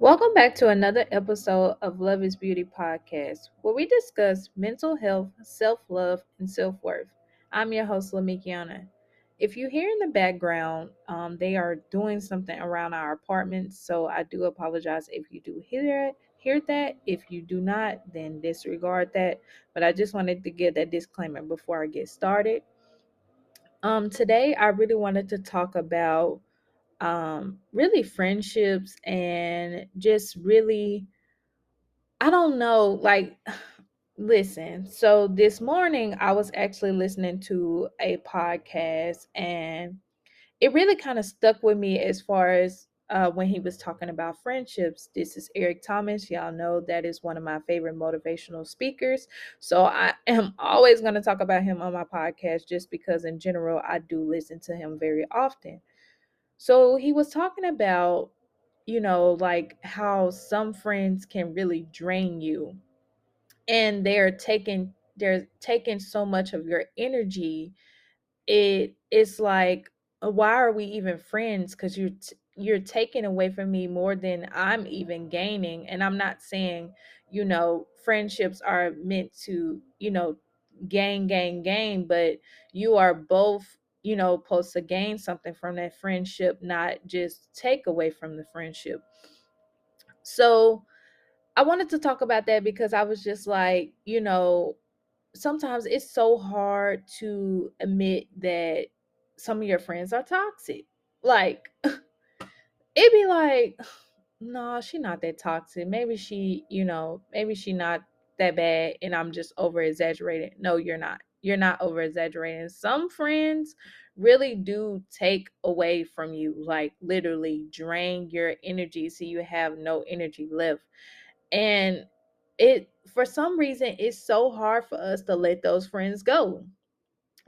Welcome back to another episode of Love is Beauty podcast, where we discuss mental health, self love, and self worth. I'm your host, Lamekkiona. If you hear in the background, um, they are doing something around our apartment, so I do apologize if you do hear it. Hear that. If you do not, then disregard that. But I just wanted to give that disclaimer before I get started. Um, today, I really wanted to talk about um, really friendships and just really, I don't know, like, listen. So this morning, I was actually listening to a podcast and it really kind of stuck with me as far as uh, when he was talking about friendships. This is Eric Thomas. Y'all know that is one of my favorite motivational speakers. So I am always going to talk about him on my podcast just because, in general, I do listen to him very often. So he was talking about, you know, like how some friends can really drain you and they're taking they're taking so much of your energy. It it's like uh, why are we even friends cuz you're t- you're taking away from me more than I'm even gaining and I'm not saying, you know, friendships are meant to, you know, gain gain gain, but you are both you know, supposed to gain something from that friendship, not just take away from the friendship. So I wanted to talk about that because I was just like, you know, sometimes it's so hard to admit that some of your friends are toxic. Like, it'd be like, no, she not that toxic. Maybe she, you know, maybe she not that bad and I'm just over exaggerating. No, you're not. You're not over exaggerating. Some friends really do take away from you, like literally drain your energy so you have no energy left. And it for some reason it's so hard for us to let those friends go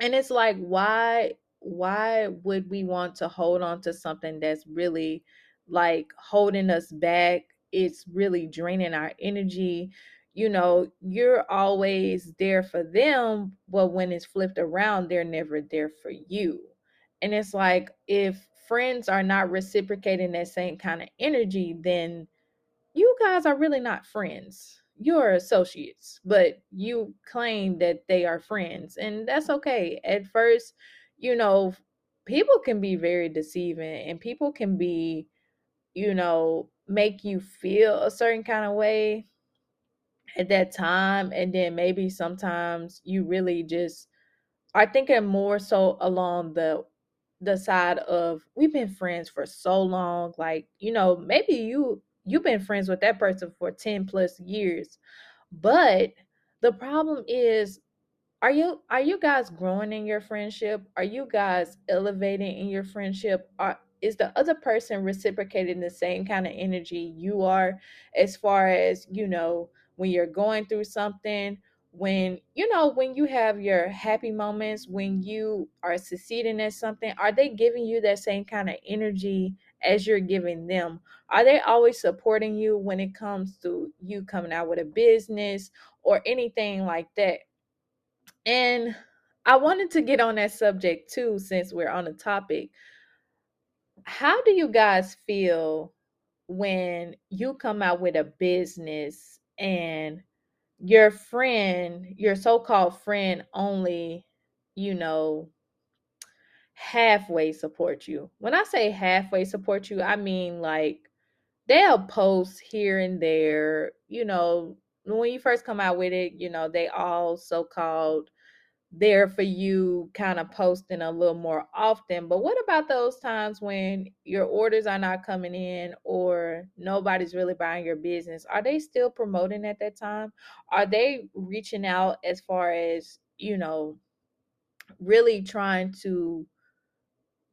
and it's like why why would we want to hold on to something that's really like holding us back it's really draining our energy you know you're always there for them but when it's flipped around they're never there for you and it's like if friends are not reciprocating that same kind of energy then you guys are really not friends. You're associates, but you claim that they are friends, and that's okay. At first, you know, people can be very deceiving and people can be, you know, make you feel a certain kind of way at that time. And then maybe sometimes you really just are thinking more so along the the side of we've been friends for so long like you know maybe you you've been friends with that person for 10 plus years but the problem is are you are you guys growing in your friendship are you guys elevating in your friendship are is the other person reciprocating the same kind of energy you are as far as you know when you're going through something when you know when you have your happy moments when you are succeeding at something are they giving you that same kind of energy as you're giving them are they always supporting you when it comes to you coming out with a business or anything like that and I wanted to get on that subject too, since we're on the topic. How do you guys feel when you come out with a business and your friend, your so called friend, only, you know, halfway support you? When I say halfway support you, I mean like they'll post here and there, you know, when you first come out with it, you know, they all so called there for you kind of posting a little more often. But what about those times when your orders are not coming in or nobody's really buying your business? Are they still promoting at that time? Are they reaching out as far as, you know, really trying to,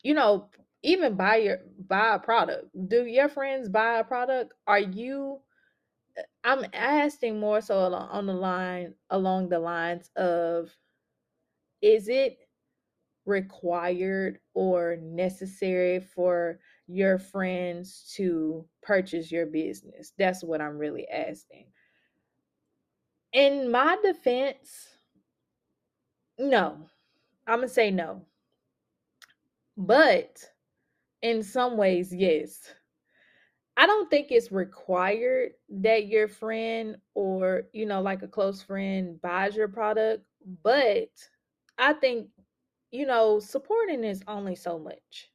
you know, even buy your buy a product? Do your friends buy a product? Are you eh, I'm asking more so on the line along the lines of is it required or necessary for your friends to purchase your business? That's what I'm really asking. In my defense, no. I'm going to say no. But in some ways, yes. I don't think it's required that your friend or, you know, like a close friend buys your product, but I think, you know, supporting is only so much.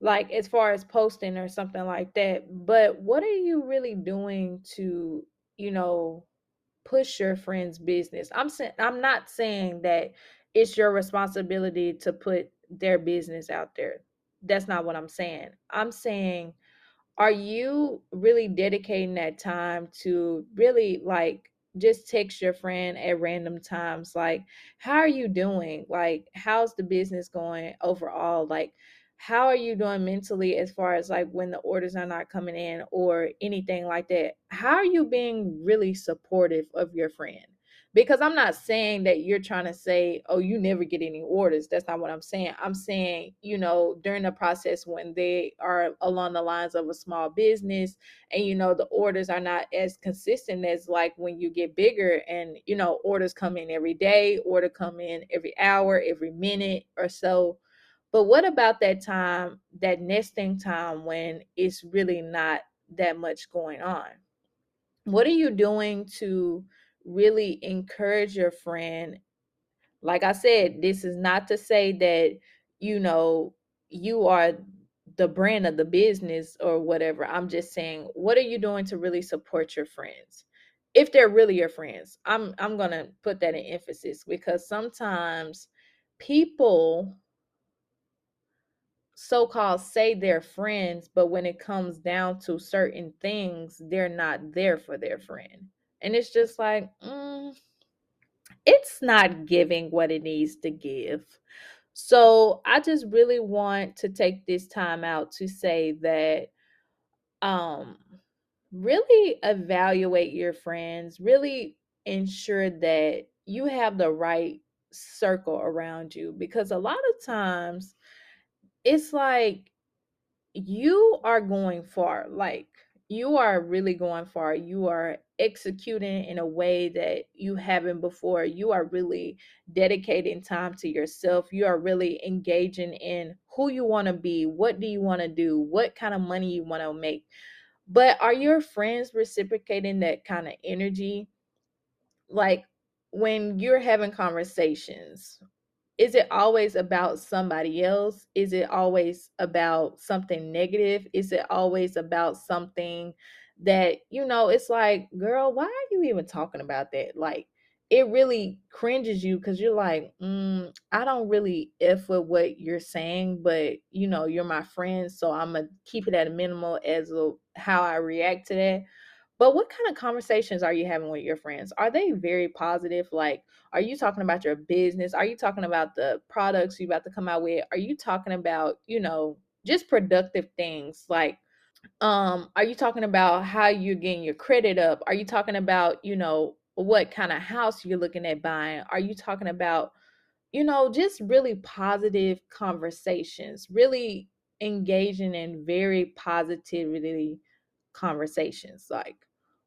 Like as far as posting or something like that. But what are you really doing to, you know, push your friend's business? I'm saying I'm not saying that it's your responsibility to put their business out there. That's not what I'm saying. I'm saying are you really dedicating that time to really like just text your friend at random times like how are you doing? Like how's the business going overall? Like how are you doing mentally as far as like when the orders are not coming in or anything like that? How are you being really supportive of your friend because I'm not saying that you're trying to say, oh, you never get any orders. That's not what I'm saying. I'm saying, you know, during the process when they are along the lines of a small business and, you know, the orders are not as consistent as like when you get bigger and, you know, orders come in every day, order come in every hour, every minute or so. But what about that time, that nesting time when it's really not that much going on? What are you doing to really encourage your friend? Like I said, this is not to say that, you know, you are the brand of the business or whatever. I'm just saying, what are you doing to really support your friends? If they're really your friends. I'm I'm going to put that in emphasis because sometimes people so-called say they're friends, but when it comes down to certain things, they're not there for their friend. And it's just like, mm, it's not giving what it needs to give. So I just really want to take this time out to say that um really evaluate your friends, really ensure that you have the right circle around you because a lot of times it's like you are going far. Like you are really going far. You are executing in a way that you haven't before. You are really dedicating time to yourself. You are really engaging in who you want to be. What do you want to do? What kind of money you want to make? But are your friends reciprocating that kind of energy? Like when you're having conversations is it always about somebody else? Is it always about something negative? Is it always about something that, you know, it's like, girl, why are you even talking about that? Like, it really cringes you because you're like, mm, I don't really if with what you're saying, but you know, you're my friend, so I'm gonna keep it at a minimal as a, how I react to that. But what kind of conversations are you having with your friends? Are they very positive? Like, are you talking about your business? Are you talking about the products you're about to come out with? Are you talking about, you know, just productive things? Like, um, are you talking about how you're getting your credit up? Are you talking about, you know, what kind of house you're looking at buying? Are you talking about, you know, just really positive conversations, really engaging in very positivity conversations? Like,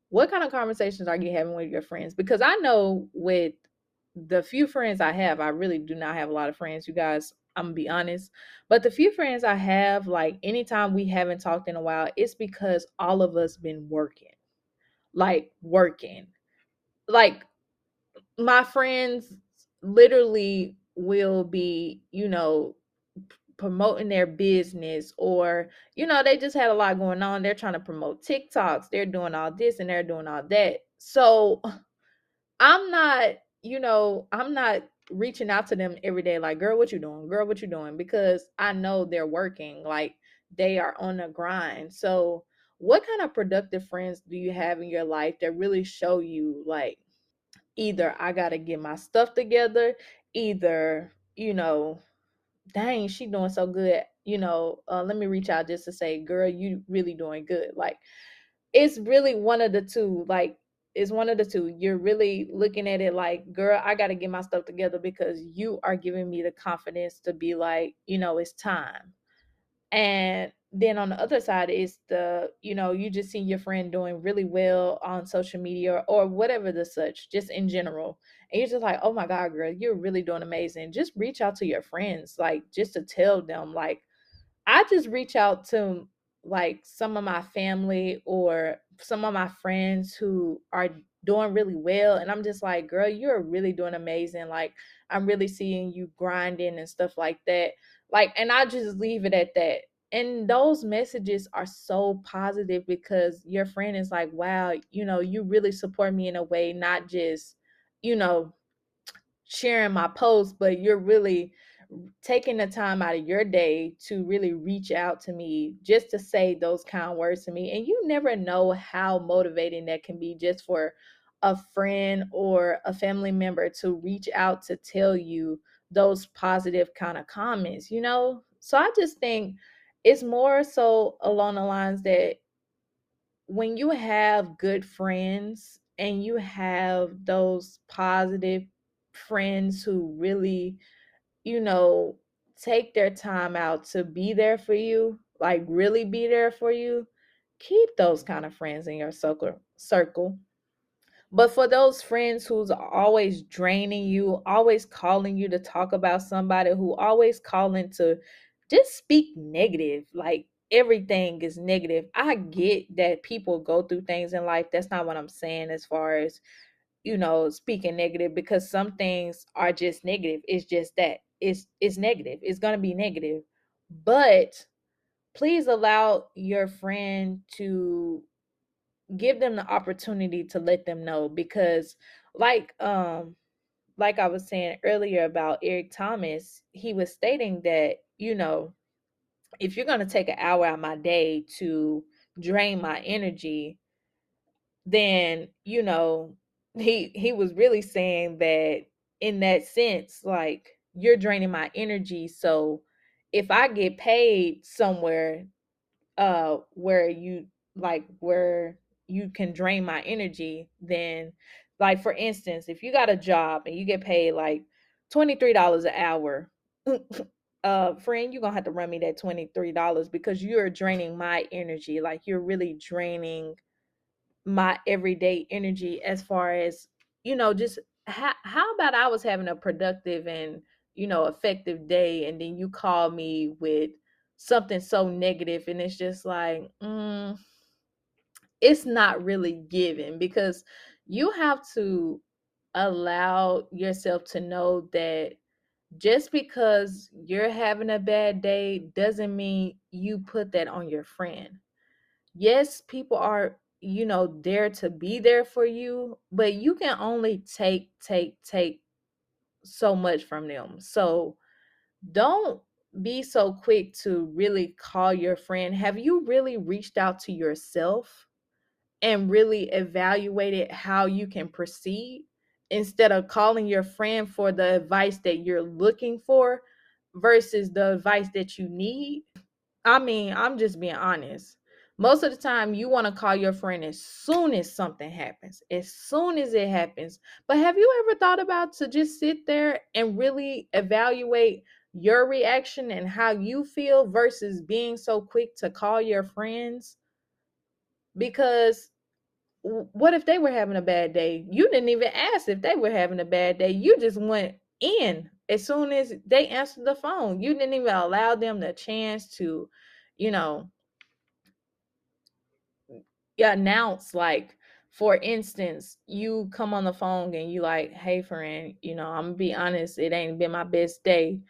what kind of conversations are you having with your friends? Because I know with the few friends I have, I really do not have a lot of friends, you guys. I'm gonna be honest. But the few friends I have, like anytime we haven't talked in a while, it's because all of us been working. Like working. Like my friends literally will be, you know, promoting their business or you know they just had a lot going on. They're trying to promote tiktoks. They're doing all this and they're doing all that. So i'm not you know i'm not reaching out to them every day like girl what you doing? Girl what you doing? because i know they're working like they are on a grind. So what kind of productive friends do you have in your life that really show you like either i gotta get my stuff together either you know dang, she doing so good. You know, uh, let me reach out just to say, girl, you really doing good. Like, it's really one of the two. Like, it's one of the two. You're really looking at it like, girl, I got to get my stuff together because you are giving me the confidence to be like, you know, it's time. And then on the other side is the, you know, you just see your friend doing really well on social media or whatever the such, just in general. And you're just like, oh my God, girl, you're really doing amazing. Just reach out to your friends, like just to tell them, like, I just reach out to like some of my family or some of my friends who are doing really well and I'm just like, "Girl, you're really doing amazing." Like I'm really seeing you grinding and stuff like that. Like and I just leave it at that. And those messages are so positive because your friend is like, "Wow, you know, you really support me in a way not just, you know, sharing my post, but you're really taking the time out of your day to really reach out to me just to say those kind words to me. And you never know how motivating that can be just for a friend or a family member to reach out to tell you those positive kind of comments, you know? So I just think it's more so along the lines that when you have good friends and you have those positive friends who really you know, take their time out to be there for you, like really be there for you, keep those kind of friends in your circle circle. But for those friends who's always draining you, always calling you to talk about somebody who always calling to just speak negative, like everything is negative. I get that people go through things in life. That's not what I'm saying as far as you know, speaking negative because some things are just negative. It's just that it's it's negative. It's gonna be negative. But please allow your friend to give them the opportunity to let them know because like um like I was saying earlier about Eric Thomas, he was stating that, you know, if you're gonna take an hour out of my day to drain my energy, then you know he he was really saying that in that sense like you're draining my energy so if i get paid somewhere uh where you like where you can drain my energy then like for instance if you got a job and you get paid like $23 an hour uh friend you're gonna have to run me that $23 because you're draining my energy like you're really draining my everyday energy as far as you know just how, how about i was having a productive and you know effective day and then you call me with something so negative and it's just like mm, it's not really given because you have to allow yourself to know that just because you're having a bad day doesn't mean you put that on your friend yes, people are, you know, there to be there for you, but you can only take, take, take so much from them. So don't be so quick to really call your friend. Have you really reached out to yourself and really evaluated how you can proceed instead of calling your friend for the advice that you're looking for versus the advice that you need? I mean, I'm just being honest. Most of the time, you want to call your friend as soon as something happens, as soon as it happens. But have you ever thought about to just sit there and really evaluate your reaction and how you feel versus being so quick to call your friends? Because what if they were having a bad day? You didn't even ask if they were having a bad day. You just went in as soon as they answered the phone. You didn't even allow them the chance to, you know, announce like for instance, you come on the phone and you like, hey friend, you know, I'm gonna be honest, it ain't been my best day.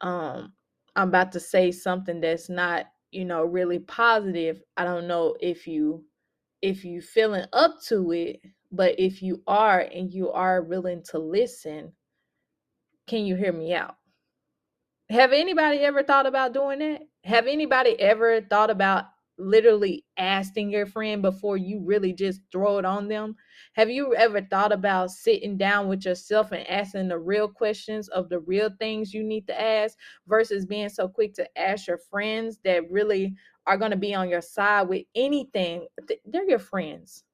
Um, I'm about to say something that's not, you know, really positive. I don't know if you if you feeling up to it, but if you are and you are willing to listen, can you hear me out? Have anybody ever thought about doing that? Have anybody ever thought about literally asking your friend before you really just throw it on them? Have you ever thought about sitting down with yourself and asking the real questions of the real things you need to ask versus being so quick to ask your friends that really are going to be on your side with anything? They're your friends.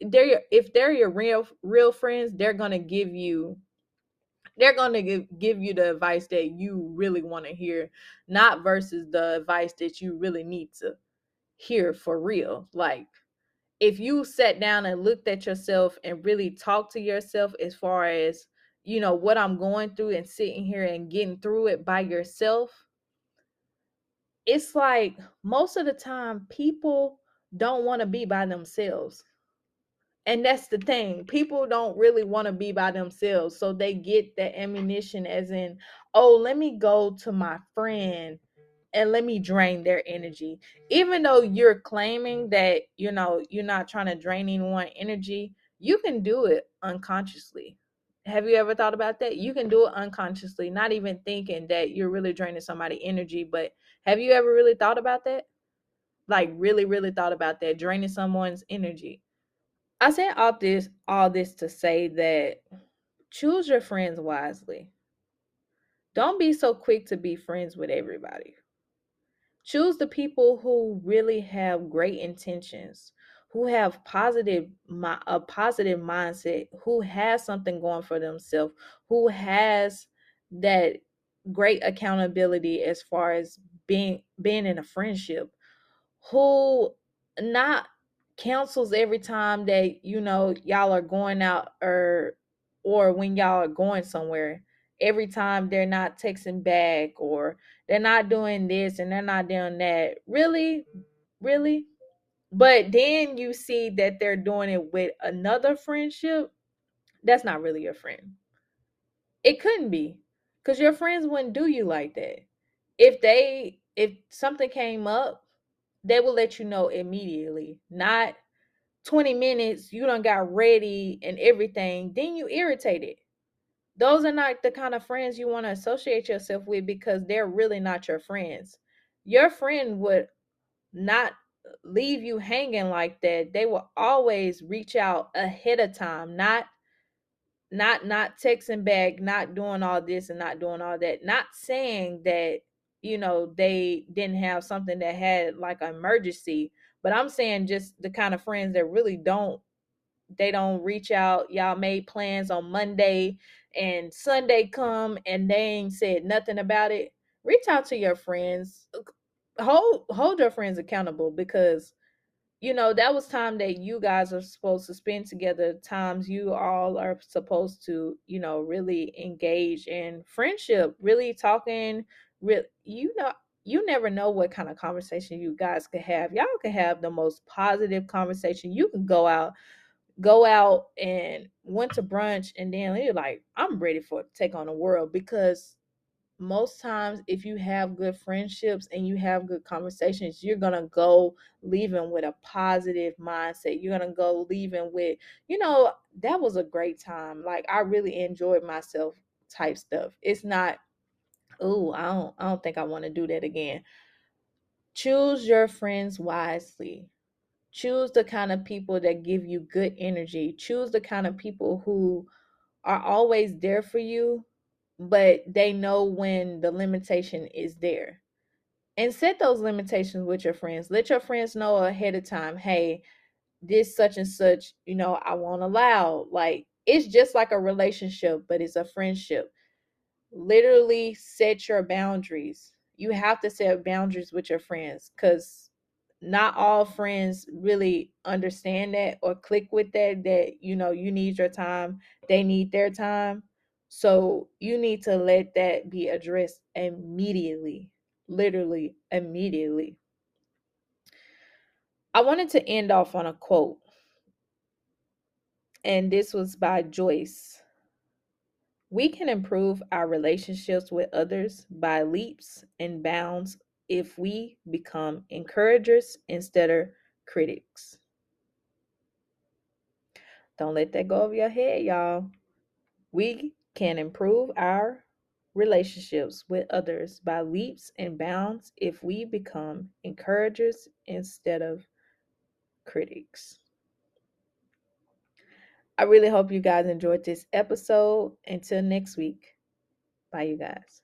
They're your, if they're your real real friends, they're going to give you they're going to give, give you the advice that you really want to hear not versus the advice that you really need to hear for real like if you sat down and looked at yourself and really talked to yourself as far as you know what i'm going through and sitting here and getting through it by yourself it's like most of the time people don't want to be by themselves. And that's the thing. People don't really want to be by themselves. So they get that ammunition as in, oh, let me go to my friend and let me drain their energy. Even though you're claiming that, you know, you're not trying to drain anyone energy, you can do it unconsciously. Have you ever thought about that? You can do it unconsciously, not even thinking that you're really draining somebody energy, but have you ever really thought about that? Like really really thought about that, draining someone's energy. I said all this all this to say that choose your friends wisely. Don't be so quick to be friends with everybody. Choose the people who really have great intentions, who have positive a positive mindset, who has something going for themselves, who has that great accountability as far as being being in a friendship, who not counsels every time that you know y'all are going out or or when y'all are going somewhere. Every time they're not texting back or they're not doing this and they're not doing that. Really? Really? But then you see that they're doing it with another friendship that's not really your friend. It couldn't be because your friends wouldn't do you like that. If they if something came up they will let you know immediately not 20 minutes you done got ready and everything then you irritated those are not the kind of friends you want to associate yourself with because they're really not your friends. Your friend would not leave you hanging like that they will always reach out ahead of time not not not texting back not doing all this and not doing all that not saying that you know they didn't have something that had like an emergency but i'm saying just the kind of friends that really don't they don't reach out y'all made plans on monday and sunday come and they ain't said nothing about it reach out to your friends uh, hold hold your friends accountable because you know that was time that you guys are supposed to spend together times you all are supposed to you know really engage in friendship really talking real you know you never know what kind of conversation you guys could have. Y'all could have the most positive conversation. You can go out go out and went to brunch and then you're like i'm ready for take on the world because most times if you have good friendships and you have good conversations you're to go leaving with a positive mindset. You're to go leaving with you know that was a great time. Like i really enjoyed myself type stuff. It's not oh i don't i don't think i want to do that again choose your friends wisely choose the kind of people that give you good energy choose the kind of people who are always there for you but they know when the limitation is there. And set those limitations with your friends. Let your friends know ahead of time, hey, this such and such, you know, I won't allow. Like it's just like a relationship, but it's a friendship. Literally set your boundaries. You have to set boundaries with your friends because not all friends really understand that or click with that that you know you need your time they need their time so you need to let that be addressed immediately, literally immediately. I wanted to end off on a quote, and this was by Joyce. We can improve our relationships with others by leaps and bounds if we become encouragers instead of critics. Don't let that go over your head, y'all. We can improve our relationships with others by leaps and bounds if we become encouragers instead of critics. I really hope you guys enjoyed this episode. Until next week, bye, you guys.